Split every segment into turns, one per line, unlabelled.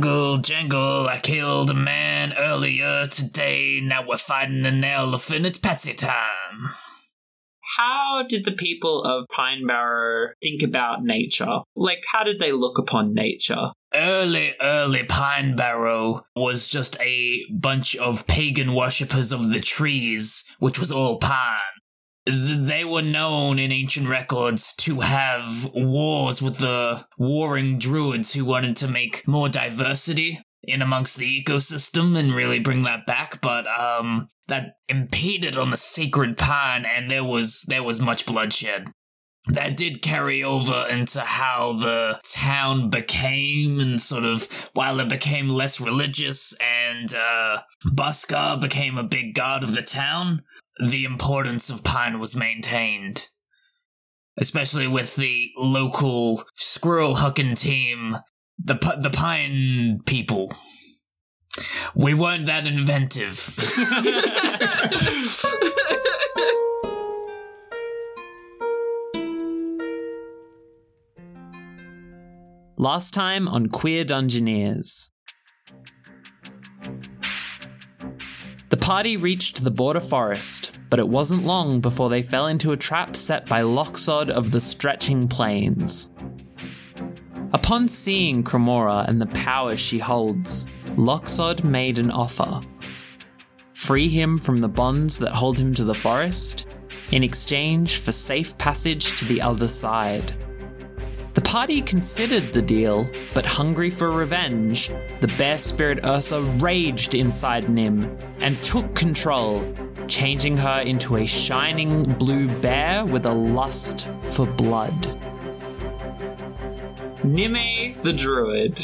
jungle, jangle, I killed a man earlier today. Now we're fighting an elephant. It's Patsy time.
How did the people of Pine Barrow think about nature? Like, how did they look upon nature?
Early, early Pine Barrow was just a bunch of pagan worshippers of the trees, which was all pine. Th- They were known in ancient records to have wars with the warring druids who wanted to make more diversity in amongst the ecosystem and really bring that back, but um that impeded on the sacred pine and there was there was much bloodshed. That did carry over into how the town became and sort of while it became less religious and uh Buskar became a big god of the town, the importance of Pine was maintained. Especially with the local squirrel hucking team, the the Pine people. We weren't that inventive.
Last time on Queer Dungeoneers. The party reached the border forest, but it wasn't long before they fell into a trap set by Loxod of the Stretching Plains. Upon seeing Cremora and the power she holds, Loxod made an offer. Free him from the bonds that hold him to the forest, in exchange for safe passage to the other side. The party considered the deal, but hungry for revenge, the bear spirit Ursa raged inside Nim and took control, changing her into a shining blue bear with a lust for blood. Nime the druid.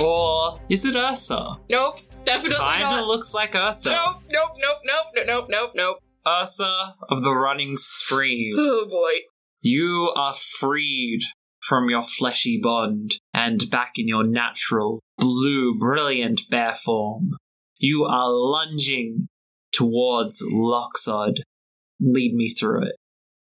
Or is it Ursa?
Nope, definitely
Kinda
not.
looks like Ursa.
Nope, nope, nope, nope, nope, nope, nope, nope.
Ursa of the running stream.
Oh boy.
You are freed from your fleshy bond and back in your natural, blue, brilliant bear form. You are lunging towards Loxod. Lead me through it.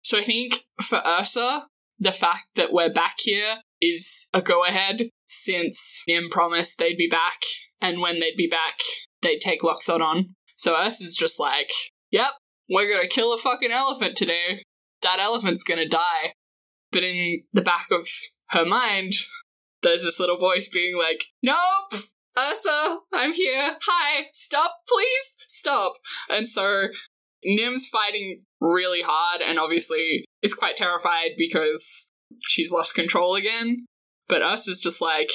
So I think for Ursa, the fact that we're back here is a go ahead since Nim promised they'd be back, and when they'd be back, they'd take Loxod on. So Ursa's just like, yep, we're gonna kill a fucking elephant today. That elephant's gonna die. But in the back of her mind, there's this little voice being like, nope! Ursa, I'm here. Hi, stop, please, stop. And so Nim's fighting really hard and obviously is quite terrified because she's lost control again. But Ursa's just like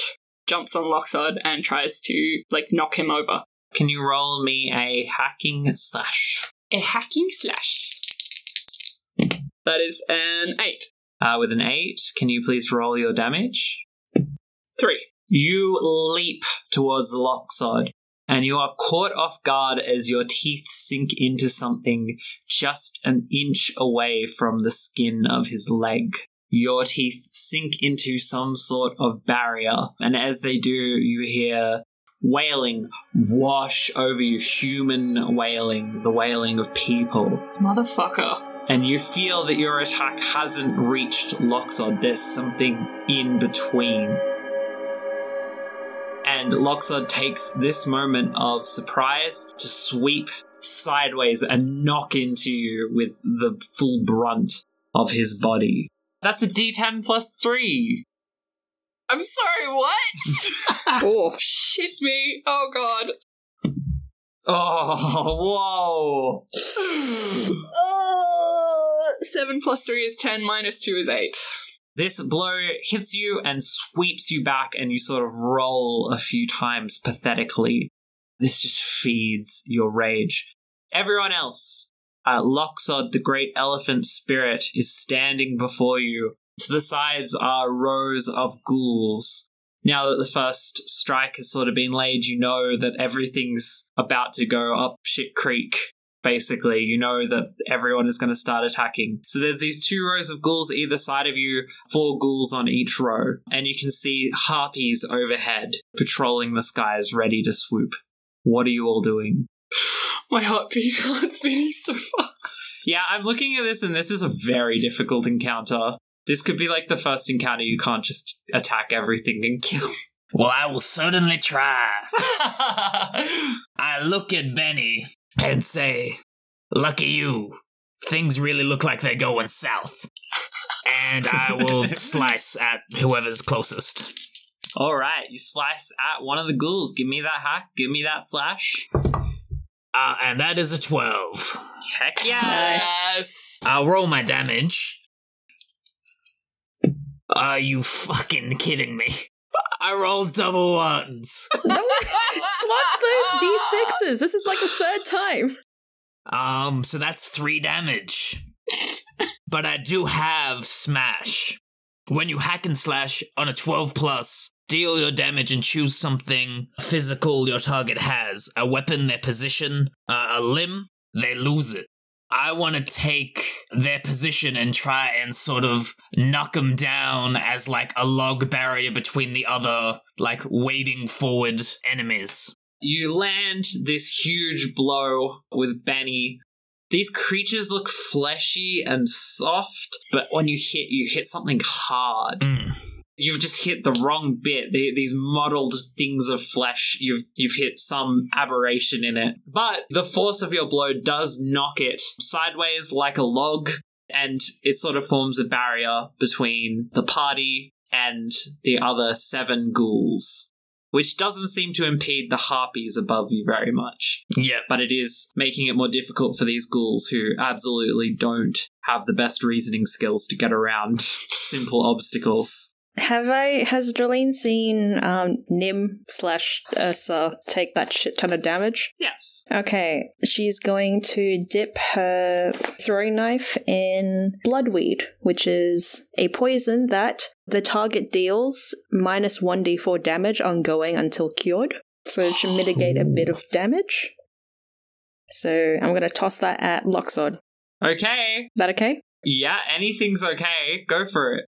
jumps on Loxod and tries to like knock him over.
Can you roll me a hack and slash?
A hack and slash. That is an eight.
Uh, with an 8, can you please roll your damage?
Three.
You leap towards Loxod, and you are caught off guard as your teeth sink into something just an inch away from the skin of his leg. Your teeth sink into some sort of barrier, and as they do, you hear wailing wash over you human wailing, the wailing of people
Motherfucker.
And you feel that your attack hasn't reached Loxod. There's something in between. And Loxod takes this moment of surprise to sweep sideways and knock into you with the full brunt of his body. That's a d10 plus 3.
I'm sorry, what? oh, shit me. Oh god.
Oh, whoa.
Uh, seven plus three is ten, minus two is eight.
This blow hits you and sweeps you back, and you sort of roll a few times pathetically. This just feeds your rage. Everyone else, uh, Loxod, the great elephant spirit, is standing before you. To the sides are rows of ghouls. Now that the first strike has sort of been laid, you know that everything's about to go up shit creek basically. You know that everyone is going to start attacking. So there's these two rows of ghouls either side of you, four ghouls on each row, and you can see harpies overhead patrolling the skies ready to swoop. What are you all doing?
My heartbeat heart's beating so fast.
Yeah, I'm looking at this and this is a very difficult encounter. This could be like the first encounter you can't just attack everything and kill.
Well, I will certainly try. I look at Benny and say, Lucky you. Things really look like they're going south. And I will slice at whoever's closest.
All right, you slice at one of the ghouls. Give me that hack. Give me that slash.
Uh, and that is a 12.
Heck yeah!
Yes.
I'll roll my damage. Are you fucking kidding me? I rolled double ones.
No, swap those d6s. This is like the third time.
Um, so that's three damage. but I do have smash. When you hack and slash on a 12 plus, deal your damage and choose something physical your target has a weapon, their position, uh, a limb, they lose it. I want to take their position and try and sort of knock them down as like a log barrier between the other, like wading forward enemies.
You land this huge blow with Benny. These creatures look fleshy and soft, but when you hit, you hit something hard.
Mm.
You've just hit the wrong bit. The- These mottled things of flesh. You've you've hit some aberration in it, but the force of your blow does knock it sideways like a log, and it sort of forms a barrier between the party and the other seven ghouls, which doesn't seem to impede the harpies above you very much
Yeah.
but it is making it more difficult for these ghouls who absolutely don't have the best reasoning skills to get around simple obstacles.
Have I has Jolene seen um Nim slash Ursa take that shit ton of damage?
Yes.
Okay, she's going to dip her throwing knife in bloodweed, which is a poison that the target deals minus 1d4 damage ongoing until cured. So it should mitigate a bit of damage. So I'm going to toss that at Loxod.
Okay.
That okay?
Yeah, anything's okay. Go for it.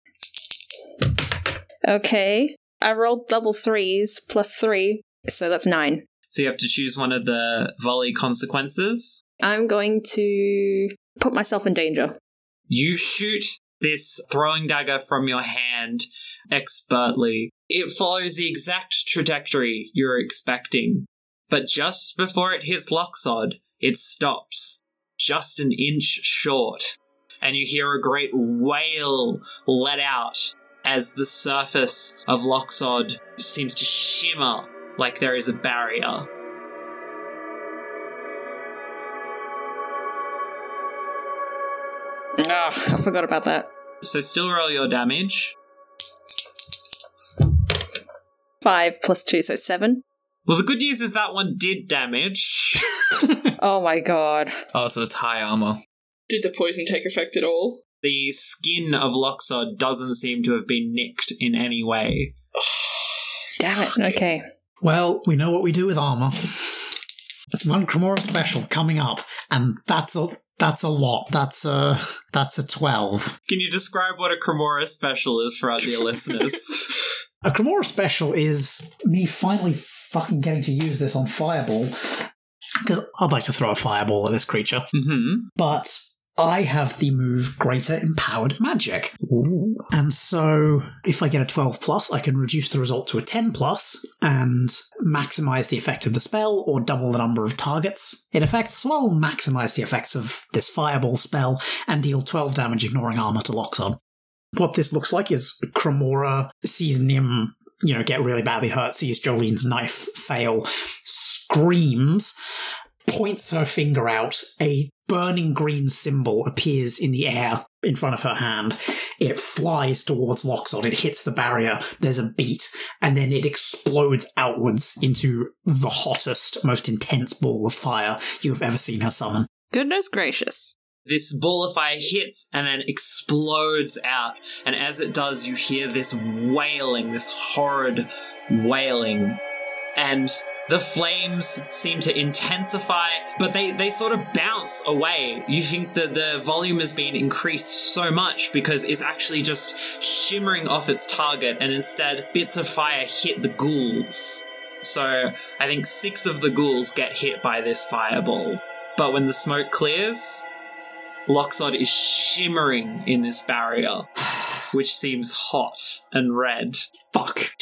Okay. I rolled double threes plus three, so that's nine.
So you have to choose one of the volley consequences.
I'm going to put myself in danger.
You shoot this throwing dagger from your hand expertly. It follows the exact trajectory you're expecting. But just before it hits Loxod, it stops, just an inch short. And you hear a great wail let out as the surface of Loxod seems to shimmer like there is a barrier.
Ah, I forgot about that.
So still roll your damage.
Five plus two, so seven.
Well, the good news is that one did damage.
Oh my god.
Oh, so it's high armor.
Did the poison take effect at all?
The skin of Loxod doesn't seem to have been nicked in any way.
Damn it. Okay.
Well, we know what we do with armor. One Cremora special coming up, and that's a that's a lot. That's a that's a twelve.
Can you describe what a Cremora special is for our dear listeners?
A Cremora special is me finally fucking getting to use this on Fireball because I'd like to throw a fireball at this creature,
hmm
but I have the move Greater Empowered Magic. And so if I get a 12 plus, I can reduce the result to a 10 plus and maximize the effect of the spell or double the number of targets it affects. So I'll maximize the effects of this fireball spell and deal 12 damage ignoring armor to Loxod. What this looks like is Cremora sees Nim, you know, get really badly hurt, sees Jolene's knife fail, screams, points her finger out, a burning green symbol appears in the air in front of her hand. It flies towards Loxod, it hits the barrier, there's a beat, and then it explodes outwards into the hottest, most intense ball of fire you have ever seen her summon.
Goodness gracious.
This ball of fire hits and then explodes out, and as it does, you hear this wailing, this horrid wailing. And the flames seem to intensify, but they, they sort of bounce away. You think that the volume has been increased so much because it's actually just shimmering off its target, and instead, bits of fire hit the ghouls. So I think six of the ghouls get hit by this fireball. But when the smoke clears, Loxod is shimmering in this barrier. which seems hot and red.
Fuck.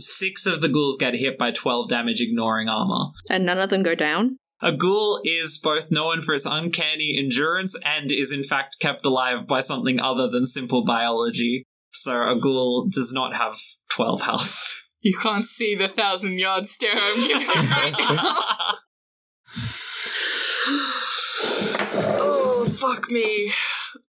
Six of the ghouls get hit by 12 damage, ignoring armor.
And none of them go down?
A ghoul is both known for its uncanny endurance and is in fact kept alive by something other than simple biology. So a ghoul does not have 12 health.
You can't see the thousand yard stare I'm giving you right now. oh, fuck me.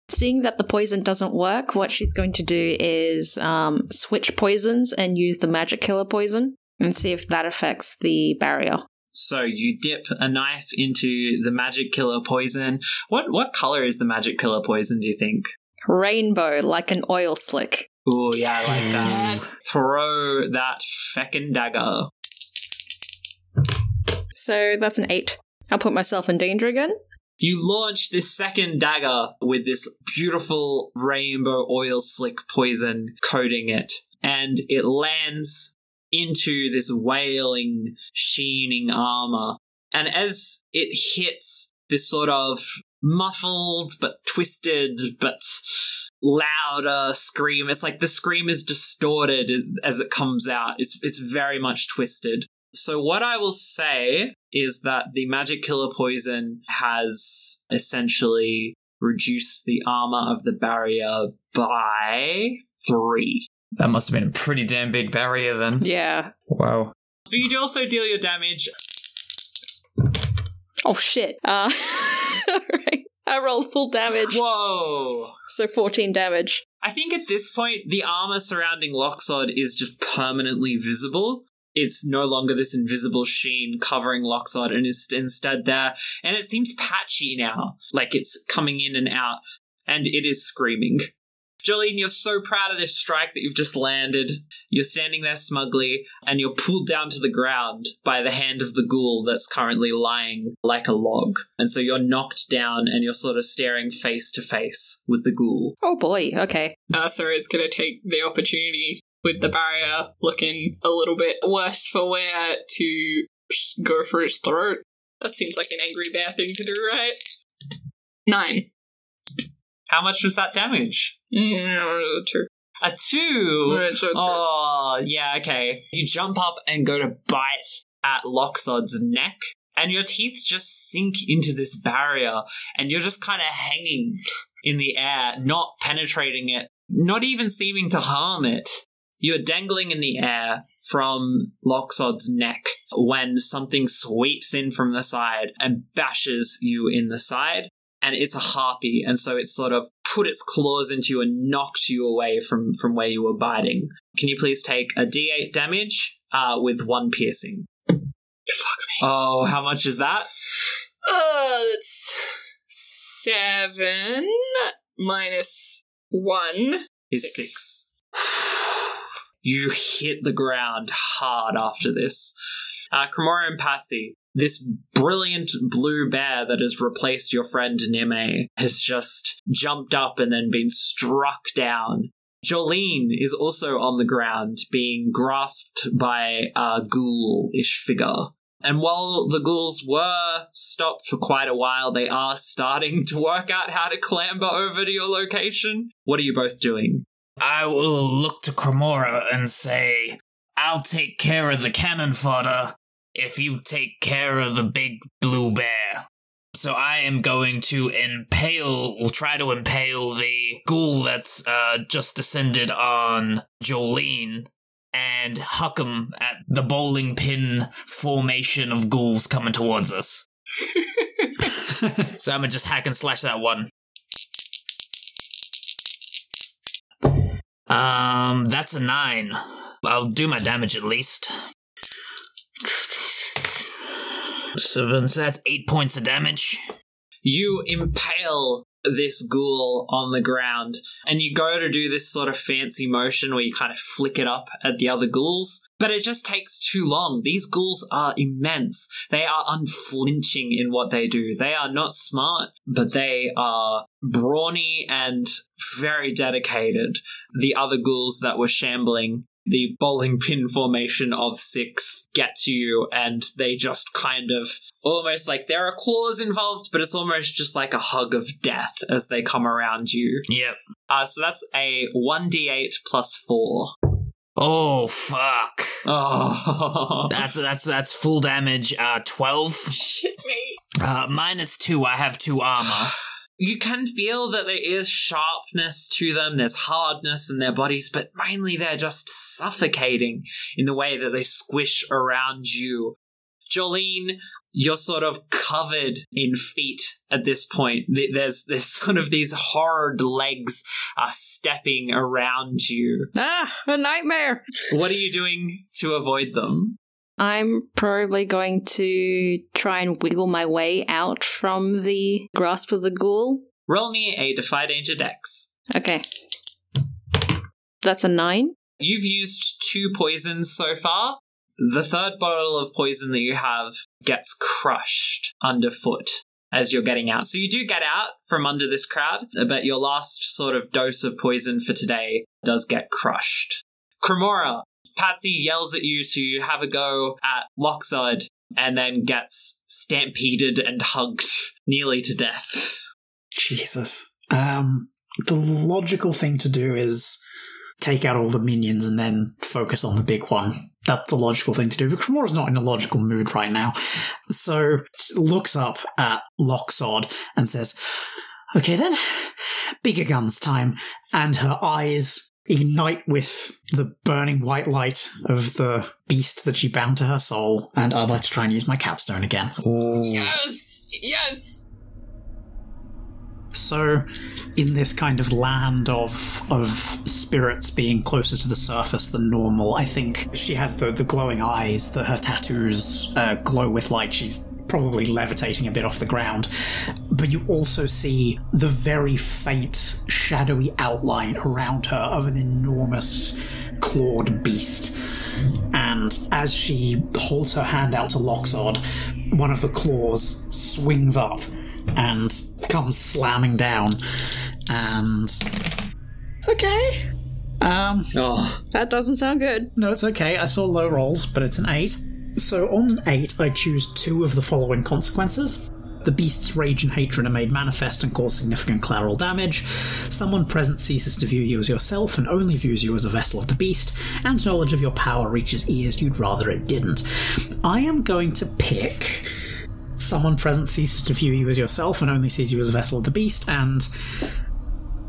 Seeing that the poison doesn't work, what she's going to do is um, switch poisons and use the magic killer poison and see if that affects the barrier.
So you dip a knife into the magic killer poison. What what color is the magic killer poison, do you think?
Rainbow, like an oil slick.
Oh yeah, I like that.
Yes.
Throw that feckin' dagger.
So that's an eight. I'll put myself in danger again.
You launch this second dagger with this beautiful rainbow oil slick poison coating it, and it lands into this wailing, sheening armor. And as it hits this sort of muffled but twisted but louder scream, it's like the scream is distorted as it comes out. It's it's very much twisted. So what I will say is that the magic killer poison has essentially reduced the armor of the barrier by three.
That must have been a pretty damn big barrier then.
Yeah.
Wow.
But you do also deal your damage.
Oh shit. Uh, alright. I rolled full damage.
Whoa!
So 14 damage.
I think at this point, the armor surrounding Loxod is just permanently visible. It's no longer this invisible sheen covering Loxod and is instead there. And it seems patchy now, like it's coming in and out. And it is screaming. Jolene, you're so proud of this strike that you've just landed. You're standing there smugly, and you're pulled down to the ground by the hand of the ghoul that's currently lying like a log. And so you're knocked down, and you're sort of staring face to face with the ghoul.
Oh boy, okay.
Ursa is going to take the opportunity with the barrier looking a little bit worse for wear to go for his throat. That seems like an angry bear thing to do, right? Nine.
How much was that damage?
Mm, two.
A two?
Right, so three.
Oh, yeah, okay. You jump up and go to bite at Loxod's neck, and your teeth just sink into this barrier, and you're just kind of hanging in the air, not penetrating it, not even seeming to harm it. You're dangling in the air from Loxod's neck when something sweeps in from the side and bashes you in the side. And it's a harpy, and so it sort of put its claws into you and knocked you away from, from where you were biting. Can you please take a d8 damage uh, with one piercing?
Fuck me.
Oh, how much is that?
Uh, that's seven minus one.
Is
Six.
six. you hit the ground hard after this. Uh, Cremorium Patsy, this brilliant blue bear that has replaced your friend Nime has just jumped up and then been struck down. Jolene is also on the ground, being grasped by a ghoul-ish figure. And while the ghouls were stopped for quite a while, they are starting to work out how to clamber over to your location. What are you both doing?
I will look to Cremora and say, I'll take care of the cannon fodder if you take care of the big blue bear. So I am going to impale, will try to impale the ghoul that's uh, just descended on Jolene and huck him at the bowling pin formation of ghouls coming towards us. so I'm gonna just hack and slash that one. Um, that's a nine. I'll do my damage at least. Seven, so that's eight points of damage.
You impale this ghoul on the ground, and you go to do this sort of fancy motion where you kind of flick it up at the other ghouls, but it just takes too long. These ghouls are immense. They are unflinching in what they do. They are not smart, but they are brawny and very dedicated. The other ghouls that were shambling the bowling pin formation of six get to you, and they just kind of almost like there are claws involved, but it's almost just like a hug of death as they come around you.
Yep.
Uh, so that's a 1d8 plus 4.
Oh fuck.
Oh.
That's that's that's full damage. Uh, twelve.
Shit me.
Uh, minus two. I have two armor.
you can feel that there is sharpness to them, there's hardness in their bodies, but mainly they're just suffocating in the way that they squish around you. Jolene, you're sort of covered in feet at this point. There's there's sort of these hard legs uh, stepping around you.
Ah, a nightmare.
What are you doing to avoid them?
I'm probably going to try and wiggle my way out from the grasp of the ghoul.
Roll me a Defy Danger Dex.
Okay. That's a nine.
You've used two poisons so far. The third bottle of poison that you have gets crushed underfoot as you're getting out. So you do get out from under this crowd, but your last sort of dose of poison for today does get crushed. Cremora, Patsy yells at you to have a go at Loxod and then gets stampeded and hugged nearly to death.
Jesus. Um, the logical thing to do is take out all the minions and then focus on the big one. That's the logical thing to do. But Cremora's not in a logical mood right now. So looks up at Loxod and says, Okay then, bigger guns time. And her eyes ignite with the burning white light of the beast that she bound to her soul. And I'd like to try and use my capstone again.
Yes! Yes!
So, in this kind of land of of spirits being closer to the surface than normal, I think she has the, the glowing eyes, that her tattoos uh, glow with light. She's probably levitating a bit off the ground. But you also see the very faint, shadowy outline around her of an enormous clawed beast. And as she holds her hand out to Loxod, one of the claws swings up and comes slamming down. And okay, um,
Oh,
That doesn't sound good.
no, it's okay. I saw low rolls, but it's an eight. So on eight, I choose two of the following consequences. The beast's rage and hatred are made manifest and cause significant collateral damage. Someone present ceases to view you as yourself and only views you as a vessel of the beast, and knowledge of your power reaches ears you'd rather it didn't. I am going to pick someone present ceases to view you as yourself and only sees you as a vessel of the beast, and.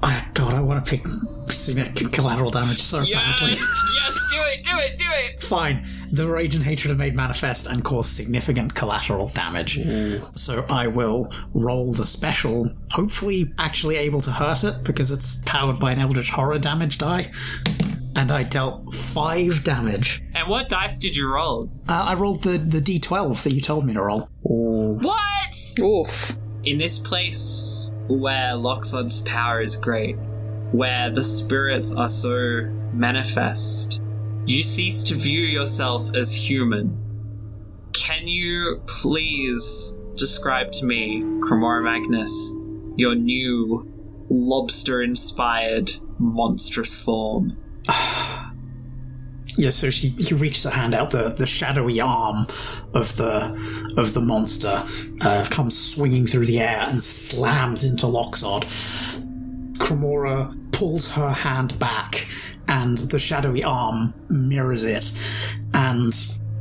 Oh, God, I want to pick significant collateral damage so badly.
Yes! yes! Do it! Do it! Do it!
Fine. The rage and hatred are made manifest and cause significant collateral damage. So I will roll the special, hopefully actually able to hurt it because it's powered by an Eldritch Horror damage die. And I dealt five damage.
and what dice did you roll?
Uh, I rolled the, the d12 that you told me to roll.
What?
Oof.
In this place where Loxod's power is great, where the spirits are so manifest, you cease to view yourself as human. Can you please describe to me, Cremora Magnus, your new lobster inspired monstrous form?
Yeah, so she, reaches her hand out. The, the shadowy arm of the of the monster uh, comes swinging through the air and slams into Loxod. Cremora pulls her hand back, and the shadowy arm mirrors it, and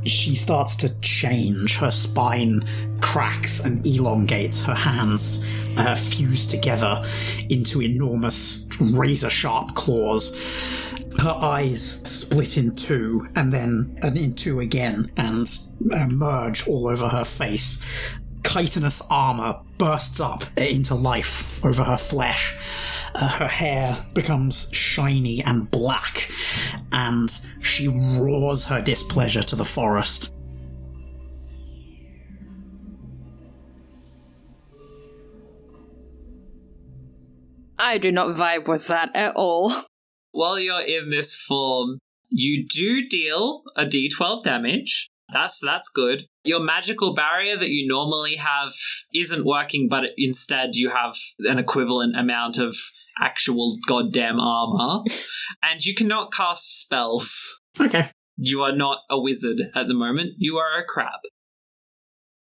she starts to change. Her spine cracks and elongates. Her hands uh, fuse together into enormous razor sharp claws her eyes split in two and then and in two again and uh, merge all over her face. Chitinous armor bursts up into life over her flesh. Uh, her hair becomes shiny and black, and she roars her displeasure to the forest.
I do not vibe with that at all.
While you're in this form, you do deal a d12 damage. That's that's good. Your magical barrier that you normally have isn't working, but instead you have an equivalent amount of actual goddamn armor, and you cannot cast spells
Okay.
You are not a wizard at the moment. You are a crab.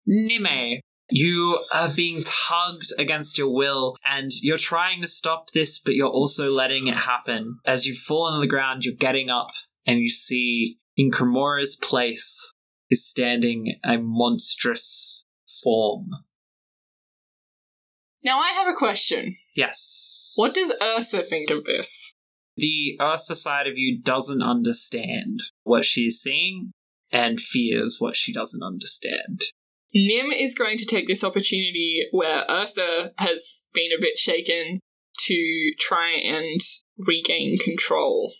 Nime, you are being tugged against your will, and you're trying to stop this, but you're also letting it happen. As you fall on the ground, you're getting up, and you see in Cremora's place is standing a monstrous form.
Now I have a question.
Yes.
What does Ursa think of this?
The Ursa side of you doesn't understand what she's seeing and fears what she doesn't understand.
Nim is going to take this opportunity where Ursa has been a bit shaken to try and regain control.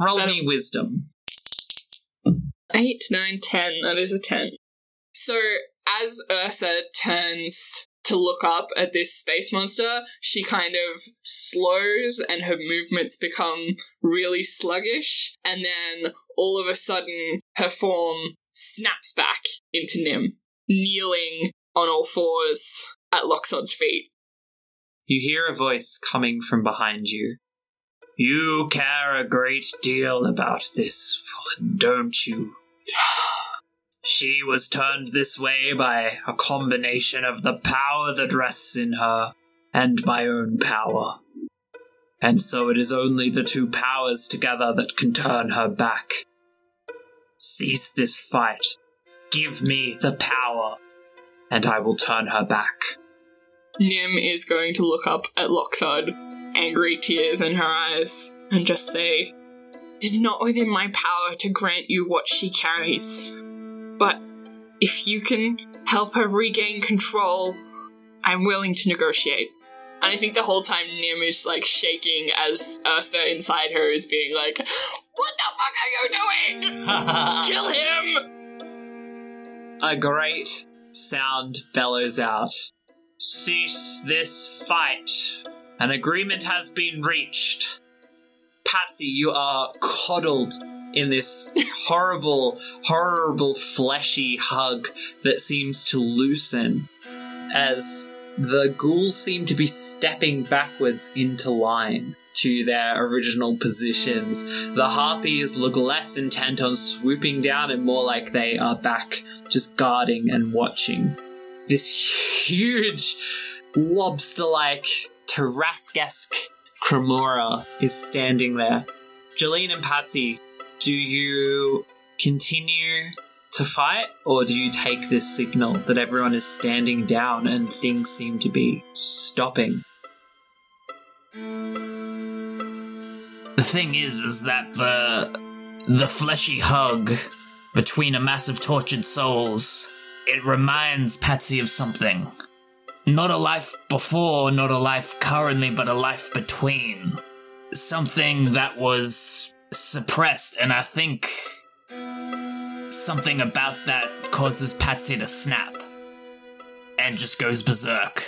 Roll
that a-
me wisdom.
8, 9, 10. That is a 10. So, as Ursa turns to look up at this space monster, she kind of slows and her movements become really sluggish, and then all of a sudden, her form snaps back into Nim, kneeling on all fours at Loxod's feet.
You hear a voice coming from behind you. You care a great deal about this woman, don't you? She was turned this way by a combination of the power that rests in her and my own power. And so it is only the two powers together that can turn her back. Cease this fight. Give me the power, and I will turn her back.
Nim is going to look up at Loxod, angry tears in her eyes, and just say, It is not within my power to grant you what she carries. But if you can help her regain control, I'm willing to negotiate. And I think the whole time Nim is like shaking as Ursa inside her is being like, What the fuck are you doing? Kill him!
A great sound bellows out. Cease this fight. An agreement has been reached. Patsy, you are coddled in this horrible, horrible fleshy hug that seems to loosen as the ghouls seem to be stepping backwards into line to their original positions. The harpies look less intent on swooping down and more like they are back just guarding and watching. This huge lobster like Tarrasque Cremora is standing there. Jolene and Patsy, do you continue to fight or do you take this signal that everyone is standing down and things seem to be stopping?
The thing is, is that the the fleshy hug between a mass of tortured souls, it reminds Patsy of something. Not a life before, not a life currently, but a life between. Something that was suppressed, and I think something about that causes Patsy to snap and just goes berserk.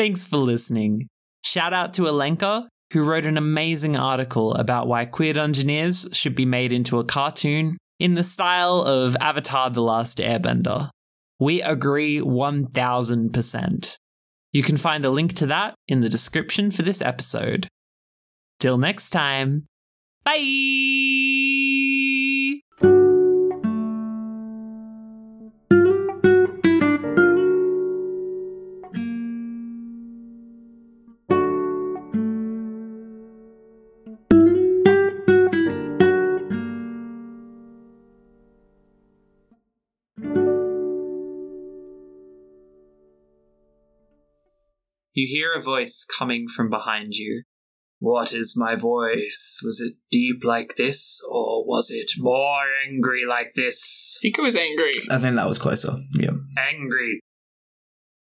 Thanks for listening. Shout out to Alenka, who wrote an amazing article about why Queer Dungeoneers should be made into a cartoon in the style of Avatar The Last Airbender. We agree 1000%. You can find a link to that in the description for this episode. Till next time, bye! You hear a voice coming from behind you. What is my voice? Was it deep like this, or was it more angry like this?
I think it was angry.
I think that was closer. Yeah.
Angry.